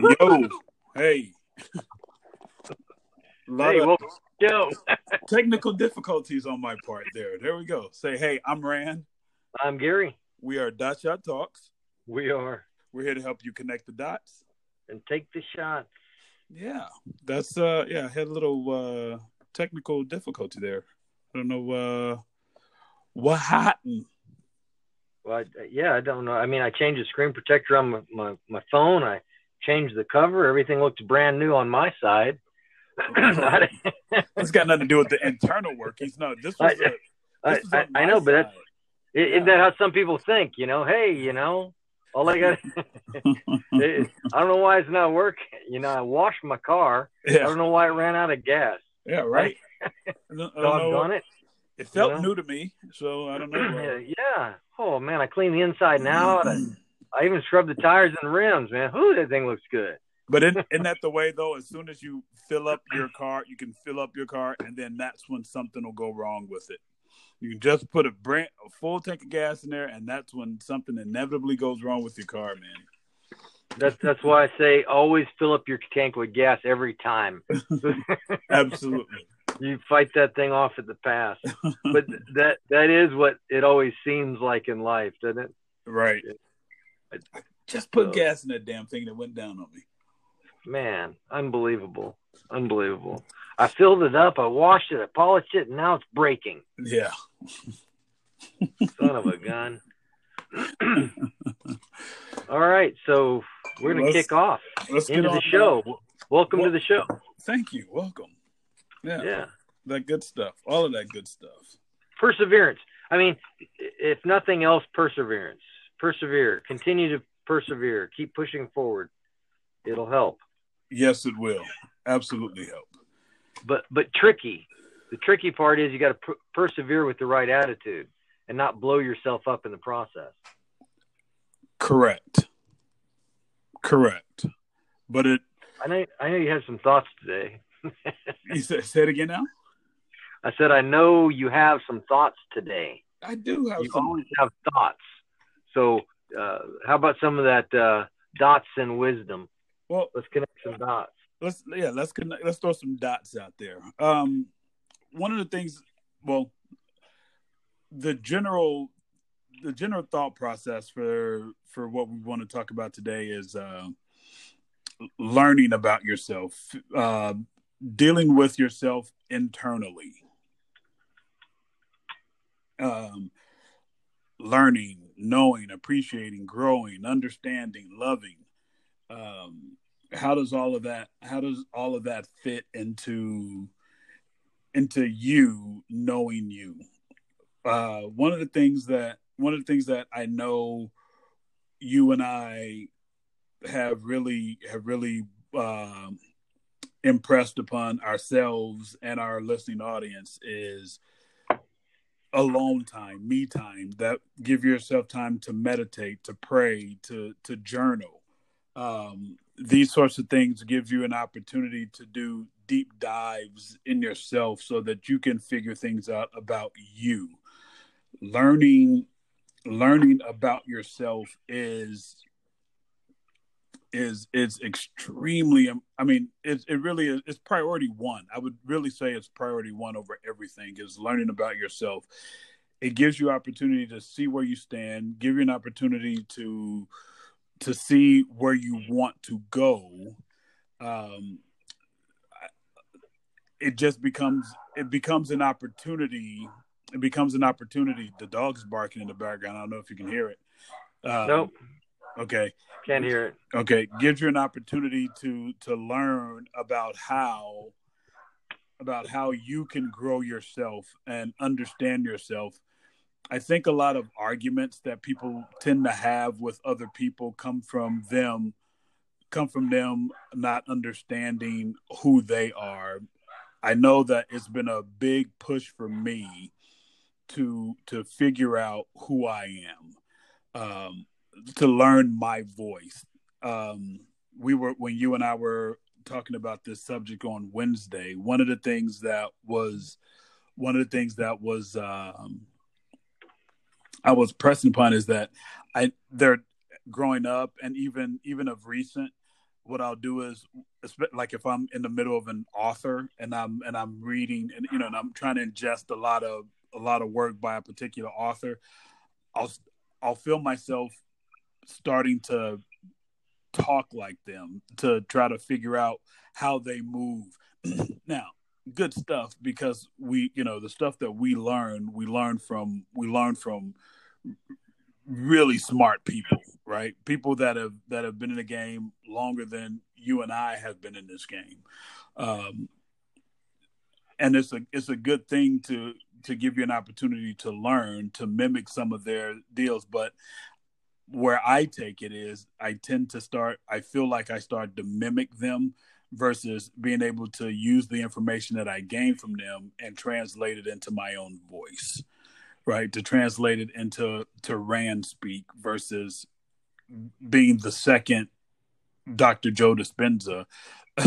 Yo, hey. Hey, of welcome to the show. technical difficulties on my part there. There we go. Say, hey, I'm Rand. I'm Gary. We are Dot Shot Talks. We are. We're here to help you connect the dots. And take the shot. Yeah, that's uh, yeah. I had a little uh technical difficulty there. I don't know uh what happened. Well, I, yeah, I don't know. I mean, I changed the screen protector on my, my, my phone. I changed the cover. Everything looked brand new on my side. It's got nothing to do with the internal workings. No, this was. a- I, this was I, I know, but that's side. isn't that how some people think? You know, hey, you know, all I got. I don't know why it's not working. You know, I washed my car. Yeah. I don't know why it ran out of gas. yeah, right. I don't- I So I've done it. It felt you know? new to me, so I don't know. yeah, uh, yeah. Oh man, I cleaned the inside and out. I, I even scrubbed the tires and rims. Man, whoo, that thing looks good. But isn't, isn't that the way though? As soon as you fill up your car, you can fill up your car, and then that's when something will go wrong with it. You can just put a brand a full tank of gas in there, and that's when something inevitably goes wrong with your car, man. That's that's why I say always fill up your tank with gas every time. Absolutely. you fight that thing off at the pass. But that that is what it always seems like in life, doesn't it? right. I just put So- gas in that damn thing that went down on me. Man, unbelievable, unbelievable. I filled it up, I washed it, I polished it, and now it's breaking. Yeah. Son of a gun. All right, so we're gonna Let's- kick off Let's get into the show. Welcome Well- to the show. Thank you. Welcome. Yeah, Yeah. That good stuff. All of that good stuff. perseverance. I mean, if nothing else, perseverance. Persevere. Continue to persevere. Keep pushing forward. It'll help. Yes, it will. Absolutely help. But but tricky. The tricky part is you got to per- persevere with the right attitude and not blow yourself up in the process. Correct. Correct. But it I know I know you have some thoughts today. you said say it again now? I said I know you have some thoughts today. I do have You some always have thoughts. So uh, how about some of that uh, dots and wisdom? well Let's connect some dots. let's yeah, let's connect let's throw some dots out there. Um one of the things well the general the general thought process for for what we want to talk about today is uh learning about yourself, uh dealing with yourself internally. Um learning, knowing, appreciating, growing, understanding, loving. Um how does all of that how does all of that fit into into you knowing you uh one of the things that one of the things that i know you and i have really have really um impressed upon ourselves and our listening audience is alone time me time that give yourself time to meditate to pray to to journal. Um these sorts of things give you an opportunity to do deep dives in yourself so that you can figure things out about you. Learning learning about yourself is is is extremely i mean it, it really is it's priority one. I would really say it's priority one over everything is learning about yourself. It gives you opportunity to see where you stand give you an opportunity to to see where you want to go. Um it just becomes it becomes an opportunity it becomes an opportunity. The dog's barking in the background. I don't know if you can hear it. Um, Nope, okay. Can't hear it. okay. Gives you an opportunity to to learn about how about how you can grow yourself and understand yourself. I think a lot of arguments that people tend to have with other people come from them come from them not understanding who they are. I know that it's been a big push for me to to figure out who i am. Um to learn my voice. Um we were when you and i were talking about this subject on wednesday one of the things that was one of the things that was um i was pressing upon is that i they're growing up and even even of recent what I'll do is like if I'm in the middle of an author and I'm and I'm reading and you know and I'm trying to ingest a lot of a lot of work by a particular author, I'll I'll feel myself starting to talk like them to try to figure out how they move. now, good stuff because we, you know, the stuff that we learn, we learn from we learn from really smart people, right? People that have that have been in the game longer than you and I have been in this game. Um, and it's a it's a good thing to to give you an opportunity to learn to mimic some of their deals but where i take it is i tend to start i feel like i start to mimic them versus being able to use the information that i gain from them and translate it into my own voice right? To translate it into to rand speak versus being the second dr joe dispenza.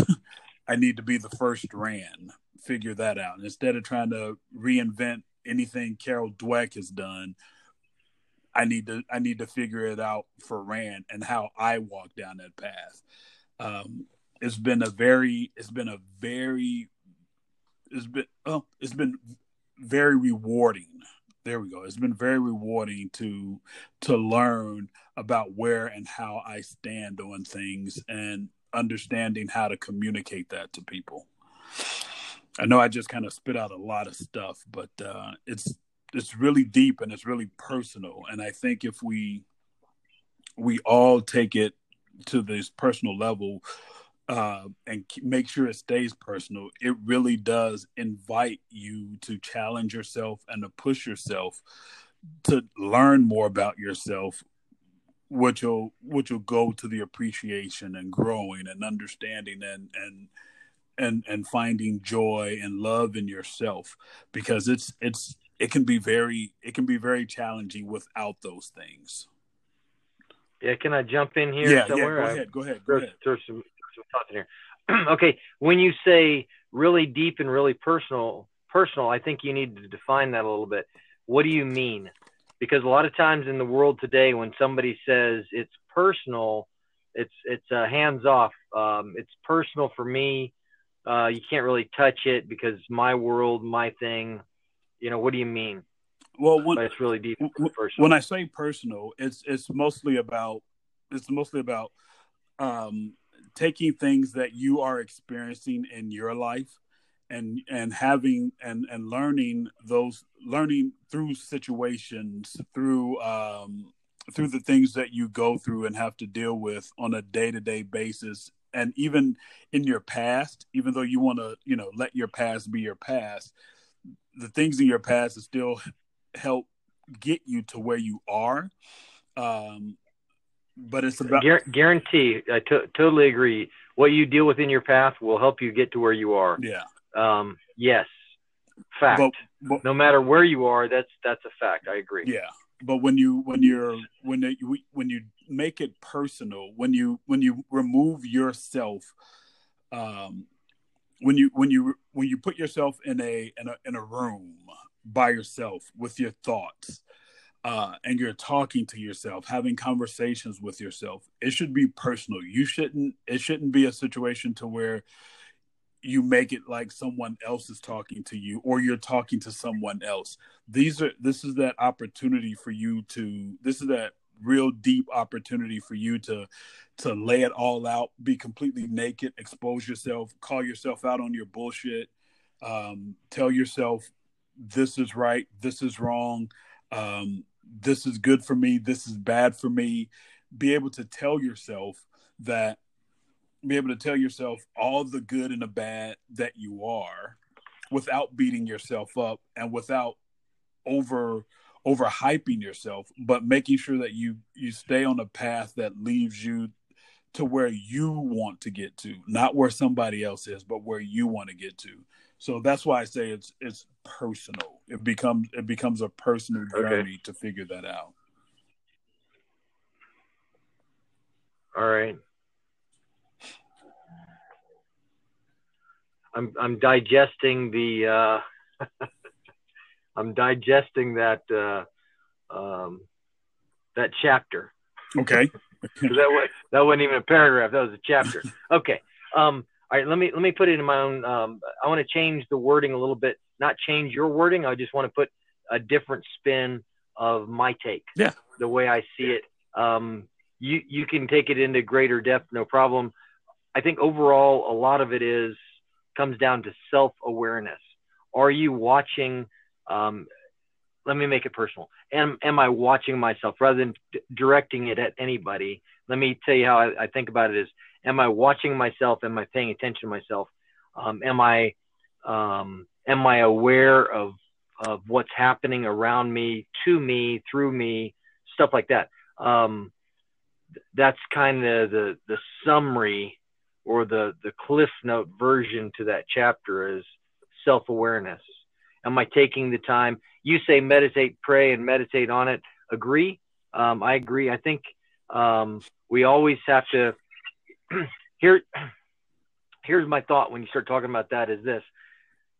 I need to be the first rand. Figure that out. And instead of trying to reinvent anything Carol Dweck has done, I need to I need to figure it out for Rand and how I walk down that path. Um, it's been a very it's been a very it's been oh it's been very rewarding. There we go. It's been very rewarding to to learn about where and how I stand on things and understanding how to communicate that to people. I know I just kind of spit out a lot of stuff, but uh, it's it's really deep and it's really personal. And I think if we we all take it to this personal level uh, and make sure it stays personal, it really does invite you to challenge yourself and to push yourself to learn more about yourself which will which will go to the appreciation and growing and understanding and and and and finding joy and love in yourself because it's it's it can be very it can be very challenging without those things. Yeah can i jump in here yeah, somewhere? yeah go ahead go ahead go ahead. throw some, some thoughts in here. Okay when you say really deep and really personal personal i think you need to define that a little bit. What do you mean? Because a lot of times in the world today when somebody says it's personal it's it's uh, hands off. Um, it's personal for me. Uh, you can't really touch it because my world, my thing. You know, what do you mean? Well, when, it's really deep. When I say personal, it's it's mostly about it's mostly about um, taking things that you are experiencing in your life and and having and and learning those learning through situations through um through the things that you go through and have to deal with on a day-to-day basis and even in your past even though you want to you know let your past be your past the things in your past that still help get you to where you are. Um but it's about guarantee I t- totally agree. What you deal with in your past will help you get to where you are. Yeah. Um yes. Fact. But, but, no matter where you are that's that's a fact. I agree. Yeah. But when you when you're when you when you make it personal when you when you remove yourself um when you when you when you put yourself in a in a in a room by yourself with your thoughts uh and you're talking to yourself having conversations with yourself it should be personal. You shouldn't it shouldn't be a situation to where you make it like someone else is talking to you or you're talking to someone else. These are this is that opportunity for you to this is that real deep opportunity for you to to lay it all out be completely naked expose yourself call yourself out on your bullshit um, tell yourself this is right this is wrong um, this is good for me this is bad for me. Be able to tell yourself that be able to tell yourself all the good and the bad that you are without beating yourself up and without over over hyping yourself but making sure that you you stay on a path that leaves you to where you want to get to not where somebody else is but where you want to get to. So that's why i say it's it's personal. It becomes it becomes a personal journey okay. to figure that out. All right. I'm I'm digesting the uh, I'm digesting that uh, um, that chapter. Okay. that was that wasn't even a paragraph. That was a chapter. Okay. Um, all right. Let me let me put it in my own. Um, I want to change the wording a little bit. Not change your wording. I just want to put a different spin of my take. Yeah. The way I see it. Um, you you can take it into greater depth, no problem. I think overall, a lot of it is comes down to self awareness. Are you watching? Um, let me make it personal. Am am I watching myself rather than d- directing it at anybody? Let me tell you how I, I, think about it: is am I watching myself? Am I paying attention to myself? Um, am I um, am I aware of of what's happening around me, to me, through me, stuff like that? Um, that's kind of the the summary or the the cliff note version to that chapter is self awareness. Am I taking the time? You say meditate, pray, and meditate on it. Agree? Um, I agree. I think um, we always have to. here, here's my thought when you start talking about that: is this?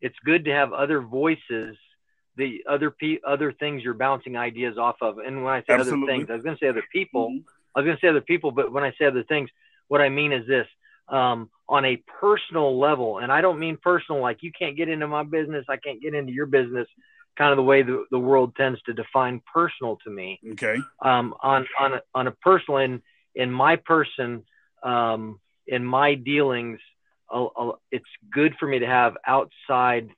It's good to have other voices, the other pe- other things you're bouncing ideas off of. And when I say Absolutely. other things, I was going to say other people. Mm-hmm. I was going to say other people, but when I say other things, what I mean is this: um, on a personal level. And I don't mean personal like you can't get into my business, I can't get into your business, kind of the way the, the world tends to define personal to me. Okay. Um, on on a, on a personal in in my person, um, in my dealings, it's good for me to have outside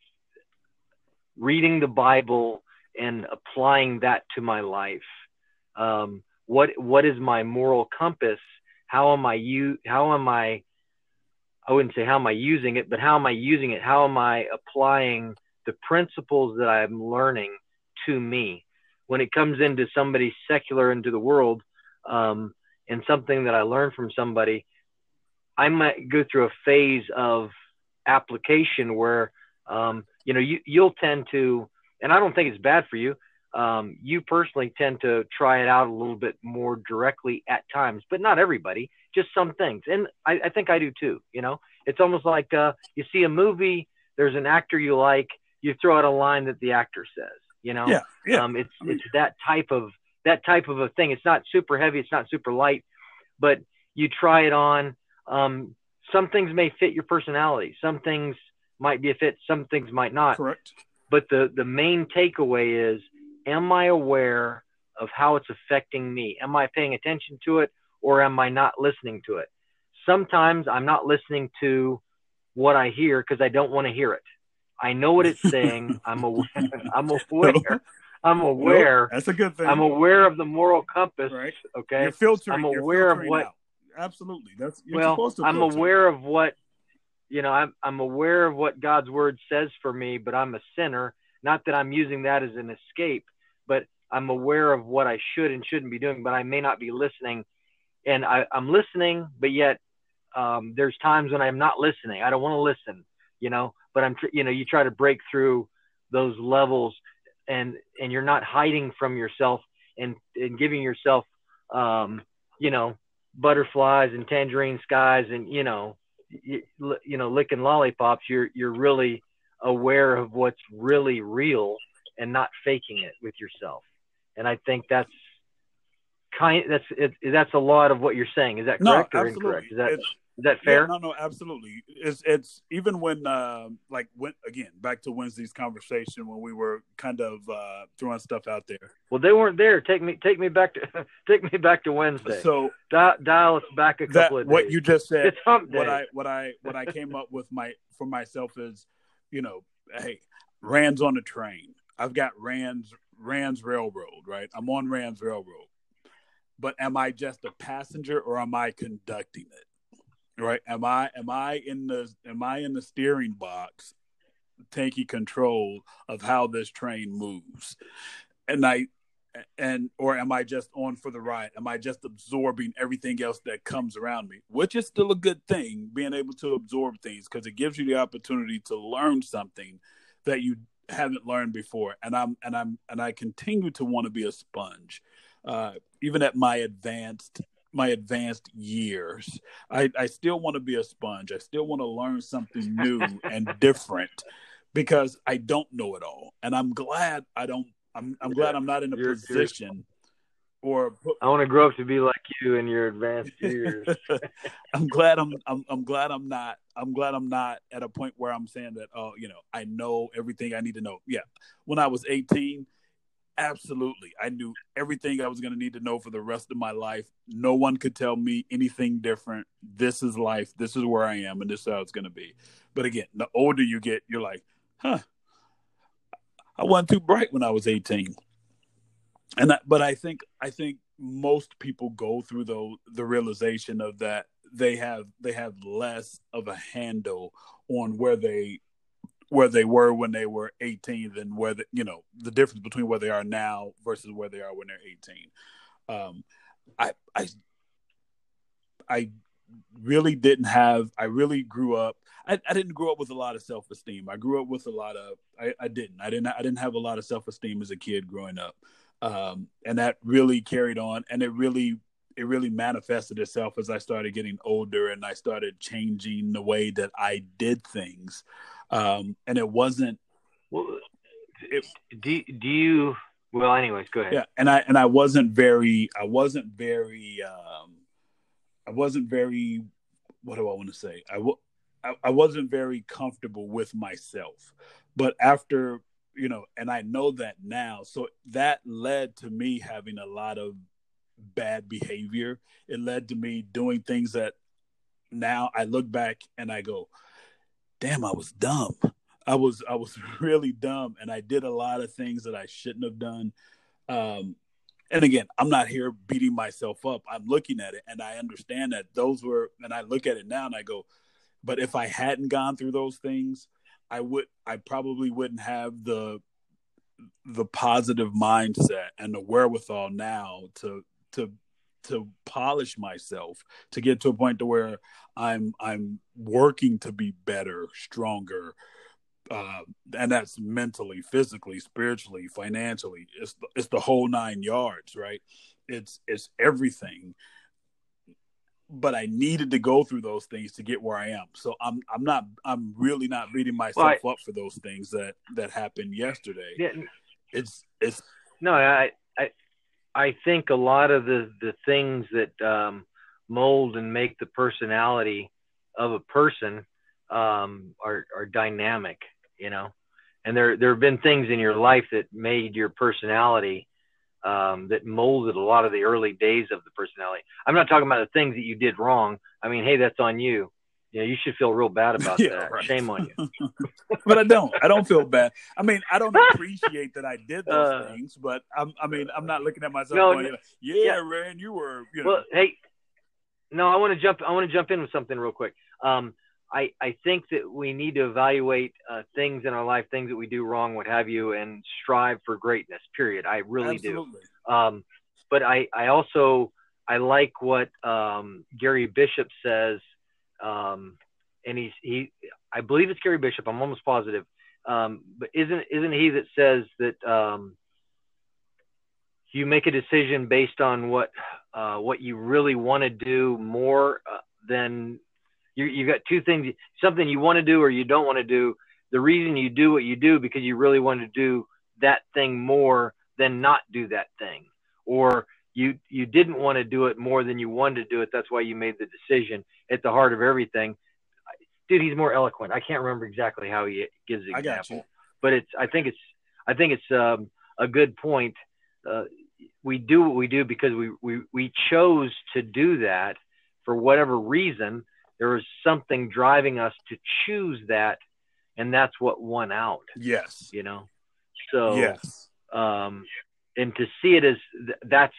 reading the Bible and applying that to my life. Um, what what is my moral compass? How am I you? How am I I wouldn't say how am I using it, but how am I using it? How am I applying the principles that I'm learning to me? When it comes into somebody secular into the world, um, and something that I learn from somebody, I might go through a phase of application where, um, you know, you, you'll tend to, and I don't think it's bad for you. Um, you personally tend to try it out a little bit more directly at times, but not everybody just some things. And I, I think I do too. You know, it's almost like uh, you see a movie, there's an actor you like, you throw out a line that the actor says. You know, yeah, yeah. Um, it's it's that type of that type of a thing. It's not super heavy, it's not super light, but you try it on. Um, some things may fit your personality. Some things might be a fit. Some things might not. Correct. But the the main takeaway is: Am I aware of how it's affecting me? Am I paying attention to it? Or am I not listening to it? Sometimes I'm not listening to what I hear because I don't want to hear it. I know what it's saying. I'm aware. I'm aware. I'm aware. That's a good thing. I'm aware of the moral compass. Right. Okay. You're filtering. I'm aware of what. Out. Absolutely. That's well. I'm aware of what. You know, I'm I'm aware of what God's word says for me, but I'm a sinner. Not that I'm using that as an escape, but I'm aware of what I should and shouldn't be doing, but I may not be listening and I, am listening, but yet um, there's times when I'm not listening. I don't want to listen, you know. But I'm, you know, you try to break through those levels, and and you're not hiding from yourself and and giving yourself, um, you know, butterflies and tangerine skies and you know, you, you know, licking lollipops. You're you're really aware of what's really real and not faking it with yourself. And I think that's kind that's it, that's a lot of what you're saying. Is that correct no, or incorrect? Is that it's, is that fair? Yeah, no, no, absolutely. It's it's even when uh, like when again back to Wednesday's conversation when we were kind of uh, throwing stuff out there. Well, they weren't there. Take me take me back to take me back to Wednesday. So dial, dial us back a couple that, of days. What you just said. It's hump day. What I what I what I came up with my for myself is, you know, hey, Rand's on the train. I've got Rand's Rand's Railroad, right? I'm on Rand's Railroad but am I just a passenger or am I conducting it? Right? Am I am I in the am I in the steering box taking control of how this train moves? And I and or am I just on for the ride? Am I just absorbing everything else that comes around me? Which is still a good thing, being able to absorb things because it gives you the opportunity to learn something that you haven't learned before. And I'm and I'm and I continue to want to be a sponge uh, even at my advanced my advanced years, I, I still want to be a sponge. I still want to learn something new and different because I don't know it all, and I'm glad I don't. I'm I'm glad I'm not in a position or I want to grow up to be like you in your advanced years. I'm glad I'm, I'm I'm glad I'm not I'm glad I'm not at a point where I'm saying that oh you know I know everything I need to know. Yeah, when I was 18, absolutely I knew everything I was going to need to know for the rest of my life. No one could tell me anything different. This is life. This is where I am, and this is how it's going to be. But again, the older you get, you're like, huh. I wasn't too bright when I was 18 and I, but I think I think most people go through the the realization of that they have they have less of a handle on where they where they were when they were 18 than where the, you know the difference between where they are now versus where they are when they're 18 um i i i really didn't have i really grew up I, I didn't grow up with a lot of self-esteem. I grew up with a lot of I, I didn't. I didn't i didn't have a lot of self-esteem as a kid growing up. Um, and that really carried on, and it really it really manifested itself as I started getting older and I started changing the way that I did things. Um, and it wasn't. Well, it, do do you? Well, anyways, go ahead. Yeah, and I and I wasn't very. I wasn't very. Um, I wasn't very. What do I want to say? I, I, I wasn't very comfortable with myself. But after you know, and I know that now. So that led to me having a lot of bad behavior. It led to me doing things that now I look back and I go, damn, I was dumb. I was I was really dumb and I did a lot of things that I shouldn't have done. Um, and again, I'm not here beating myself up. I'm looking at it and I understand that those were and I look at it now and I go, but if I hadn't gone through those things, I would I probably wouldn't have the the positive mindset and the wherewithal now to to to polish myself to get to a point to where I'm I'm working to be better, stronger, uh, and that's mentally, physically, spiritually, financially. It's the, it's the whole nine yards, right? It's it's everything but I needed to go through those things to get where I am. So I'm I'm not I'm really not beating myself well, I, up for those things that that happened yesterday. Yeah, it's it's no, I I I think a lot of the the things that um, mold and make the personality of a person um, are are dynamic, you know. And there there have been things in your life that made your personality um, that molded a lot of the early days of the personality. I'm not talking about the things that you did wrong. I mean, hey, that's on you. Yeah, you should feel real bad about yeah, that. Right. Shame on you. but I don't. I don't feel bad. I mean, I don't appreciate that I did those uh, things, but I'm, I mean, I'm not looking at myself no, going, yeah, yeah, Rand, you were, you know. Well, hey, no, I want to jump. I want to jump in with something real quick. Um, I, I think that we need to evaluate uh, things in our life, things that we do wrong, what have you, and strive for greatness. Period. I really Absolutely. do. Um, but I, I also I like what um, Gary Bishop says, um, and he's he I believe it's Gary Bishop. I'm almost positive. Um, but isn't isn't he that says that um, you make a decision based on what uh, what you really want to do more uh, than you you got two things something you want to do or you don't want to do the reason you do what you do because you really want to do that thing more than not do that thing or you you didn't want to do it more than you wanted to do it that's why you made the decision at the heart of everything. Dude he's more eloquent. I can't remember exactly how he gives the example but it's i think it's i think it's um, a good point. Uh, we do what we do because we, we we chose to do that for whatever reason. There was something driving us to choose that and that's what won out yes. you know? So yes. um and to see it as that's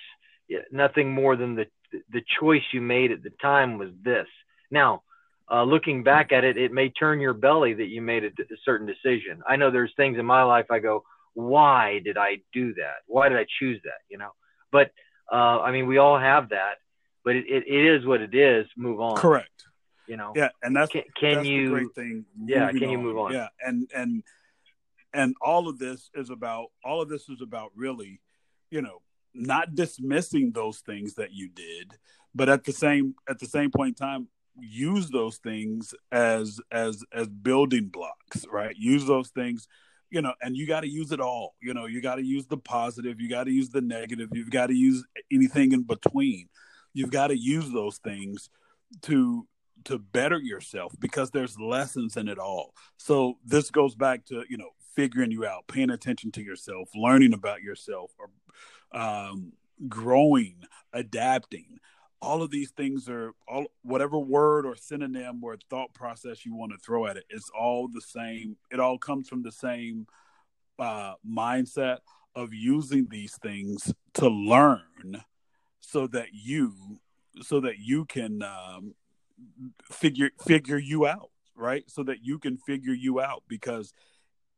nothing more than the the choice you made at the time was this. Now uh, looking back at it it may turn your belly that you made a, a certain decision. I know there's things in my life i go why did i do that? Why did i choose that? You know? But uh, i mean we all have that but it, it, it is what it is. Move on. Correct. You know? Yeah and that's can, can that's you great thing yeah can you move on? Yeah and and and all of this is about all of this is about really you know not dismissing those things that you did but at the same at the same point in time use those things as as as building blocks right use those things you know, and you got to use it all. You know, you got to use the positive, you got to use the negative, you've got to use anything in between. You've got to use those things to to better yourself because there's lessons in it all. So this goes back to, you know, figuring you out, paying attention to yourself, learning about yourself or um, growing, adapting. All of these things are all whatever word or synonym or thought process you want to throw at it. It's all the same. It all comes from the same uh, mindset of using these things to learn, so that you, so that you can um, figure figure you out, right? So that you can figure you out because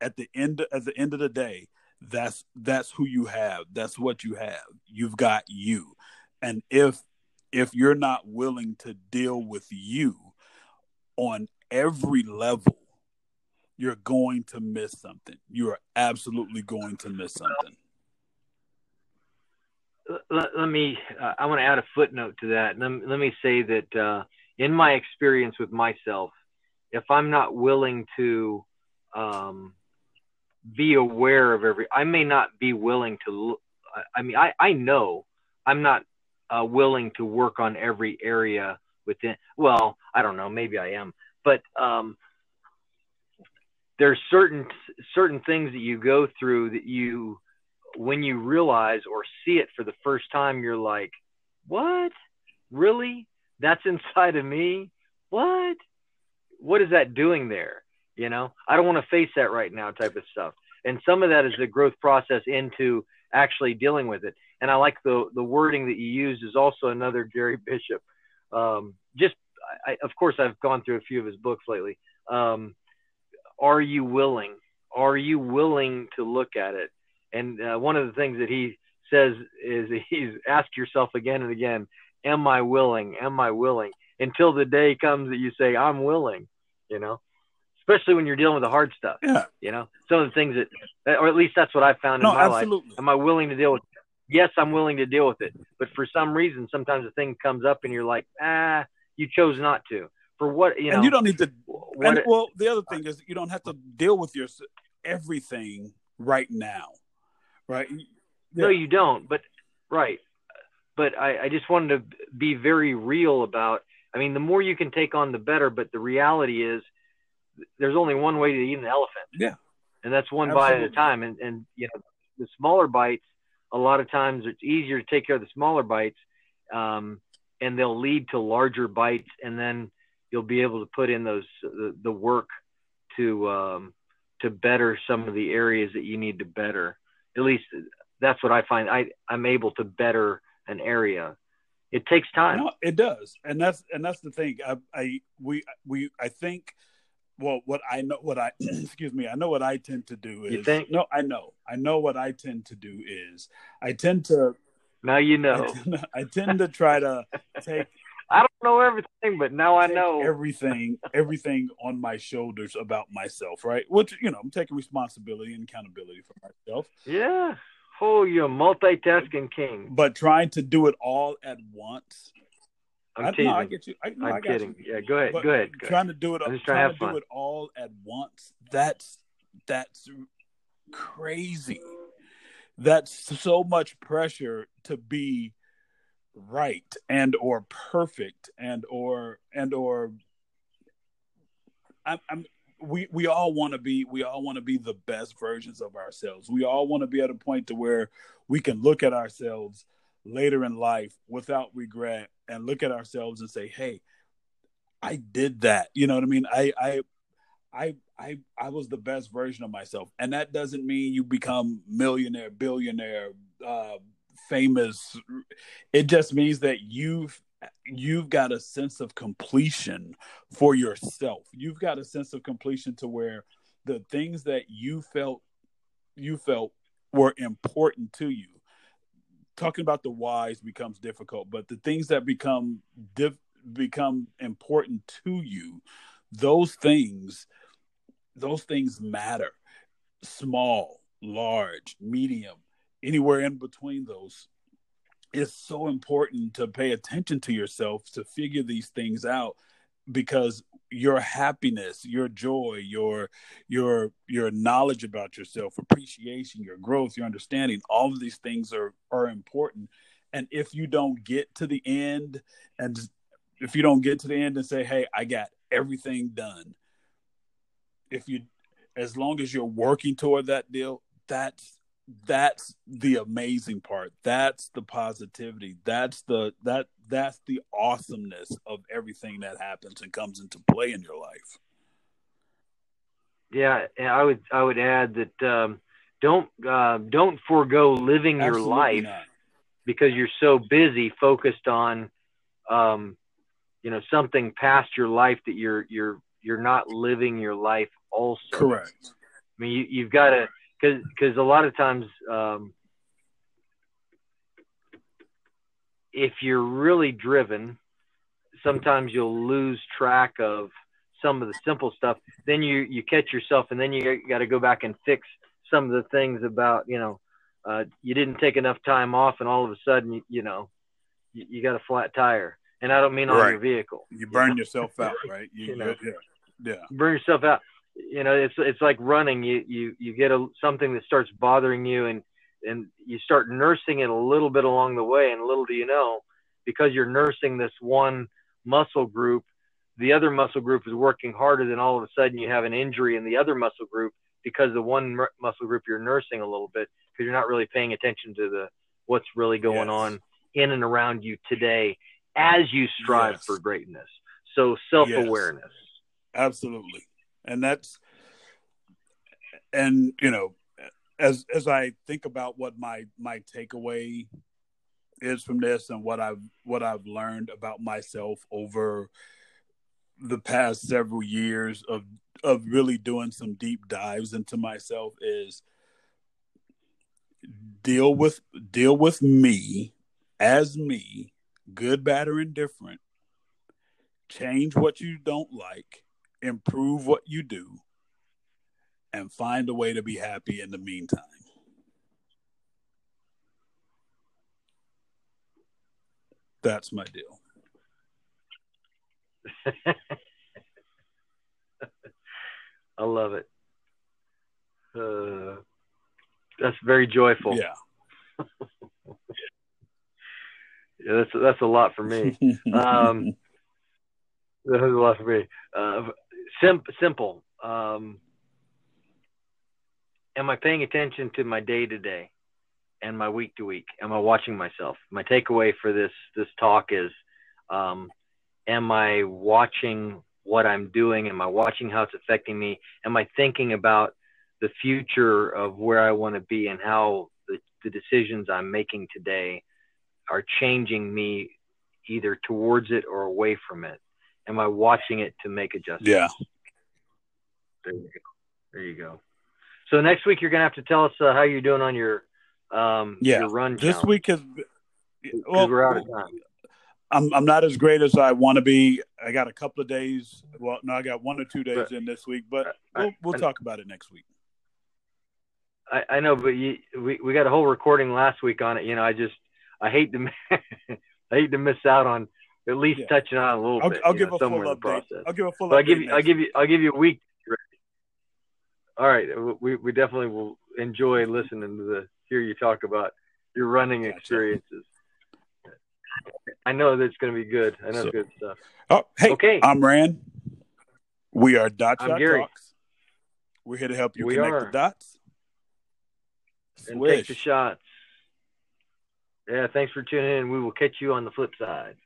at the end at the end of the day, that's that's who you have. That's what you have. You've got you. And if if you're not willing to deal with you on every level you're going to miss something. You are absolutely going to miss something. Let, let me uh, i want to add a footnote to that. Let, let me say that uh, in my experience with myself if i'm not willing to um, be aware of every i may not be willing to i mean i i know i'm not uh, willing to work on every area within well i don't know maybe i am but um there's certain certain things that you go through that you when you realize or see it for the first time you're like what? Really? That's inside of me? What? What is that doing there you know? I don't want to face that right now type of stuff. And some of that is the growth process into actually dealing with it. And i like the the wording that you use is also another gary bishop um, just I, of course i've gone through a few of his books lately. Um, are you willing are you willing to look at it? And uh, one of the things that he says is he's ask yourself again and again am i willing am i willing? Until the day comes that you say i'm willing you know especially when you're dealing with the hard stuff. Yeah. You know, some of the things that, or at least that's what I found in no, my absolutely. life. Am I willing to deal with? It? Yes, I'm willing to deal with it. But for some reason, sometimes a thing comes up and you're like, ah, you chose not to. For what you know? And you don't need to. And, it- well, the other thing is you don't have to deal with your everything right now, right? No, you don't. But right. But I, I just wanted to be very real about. I mean, the more you can take on, the better. But the reality is, there's only one way to eat an elephant. Yeah. And that's one bite at a time. And and you know, the smaller bites, a lot of times it's easier to take care of the smaller bites, um, and they'll lead to larger bites, and then you'll be able to put in those the, the work to um, to better some of the areas that you need to better. At least that's what I find. I I'm able to better an area. It takes time. No, it does, and that's and that's the thing. I, I we we I think. Well, what I know, what I excuse me, I know what I tend to do is. You think? No, I know, I know what I tend to do is. I tend to. Now you I know. tend, I tend to try to take I don't know everything, but now I know. everything everything on my shoulders about myself, right? Which you know, I'm taking responsibility and accountability for myself, Yeah. Oh, you're multitasking king. but trying to do it all at once. I'm I, teasing. no, I get you. I, no, I I'm kidding. You. Yeah, go ahead. But Go ahead. Go ahead. Trying to do it, I'm just trying to trying have to do it all at once. That's that's crazy. That's so much pressure to be right and or perfect and or and or I'm, I'm we we all want to be we all want to be the best versions of ourselves. We all want to be at a point to where we can look at ourselves later in life without regret and look at ourselves and say, "Hey, I did that." You know what I mean? I I I I I was the best version of myself. And that doesn't mean you become millionaire, billionaire, uh famous. It just means that you've you've got a sense of completion for yourself. You've got a sense of completion to where the things that you felt you felt were important to you. Talking about the whys becomes difficult, but the things that become become important to you, those things those things matter. Small, large, medium, anywhere in between those it's so important to pay attention to yourself to figure these things out because your happiness, your joy, your your your knowledge about yourself, appreciation, your growth, your understanding, all of these things are are important. And if you don't get to the end and if you don't get to the end and say, "Hey, I got everything done." If you as long as you're working toward that deal, that's that's the amazing part. That's the positivity. That's the that that's the awesomeness of everything that happens and comes into play in your life. Yeah, I would I would add that um, don't uh, don't forego living Absolutely your life not. because you're so busy focused on um, you know something past your life that you're you're you're not living your life also. Correct. I mean, you, you've got to because a lot of times um, if you're really driven sometimes you'll lose track of some of the simple stuff. Then you you catch yourself and then you got to go back and fix some of the things about you know uh, you didn't take enough time off and all of a sudden you, you know you, you, got a flat tire. And i don't mean on your vehicle. You burn you know? yourself out right? You, you know, yeah. Yeah. Burn yourself out you know it's it's like running you you you get a something that starts bothering you and and you start nursing it a little bit along the way and little do you know because you're nursing this one muscle group the other muscle group is working harder than all of a sudden you have an injury in the other muscle group because the one muscle group you're nursing a little bit because you're not really paying attention to the what's really going yes. on in and around you today as you strive yes. for greatness so self-awareness yes. absolutely and that's and you know as as i think about what my my takeaway is from this and what i've what i've learned about myself over the past several years of of really doing some deep dives into myself is deal with deal with me as me good bad or indifferent. Change what you don't like improve what you do, and find a way to be happy in the meantime. That's my deal. I love it. Uh, that's very joyful. Yeah. yeah, that's that's a lot for me. Um, that's a lot for me. Uh, Sim- simple. Um, am I paying attention to my day to day and my week to week? Am I watching myself? My takeaway for this this talk is, um, am I watching what I'm doing? Am I watching how it's affecting me? Am I thinking about the future of where I want to be and how the, the decisions I'm making today are changing me either towards it or away from it? Am I watching it to make adjustments? Yeah. There you go. There you go. So next week you're gonna have to tell us uh, how you're doing on your um yeah. your run. This challenge. week is well, we're out of time. I'm I'm not as great as I want to be. I got a couple of days. Well, no, I got one or two days but, in this week, but we'll we'll I, talk about it next week. I, I know, but you, we we got a whole recording last week on it. You know, I just I hate to I hate to miss out on at least yeah. touching on a little I'll, bit. I'll give know, a full update. I'll give a full. But I'll give you. I'll give you. I'll give you a week. All right, we we definitely will enjoy listening to the hear you talk about your running experiences. I know that's going to be good. I know so, good stuff. Oh, hey, okay. I'm Rand. We are Dot Shot. Talks. We're here to help you we connect are. the dots. And take the shots. Yeah, thanks for tuning in. We will catch you on the flip side.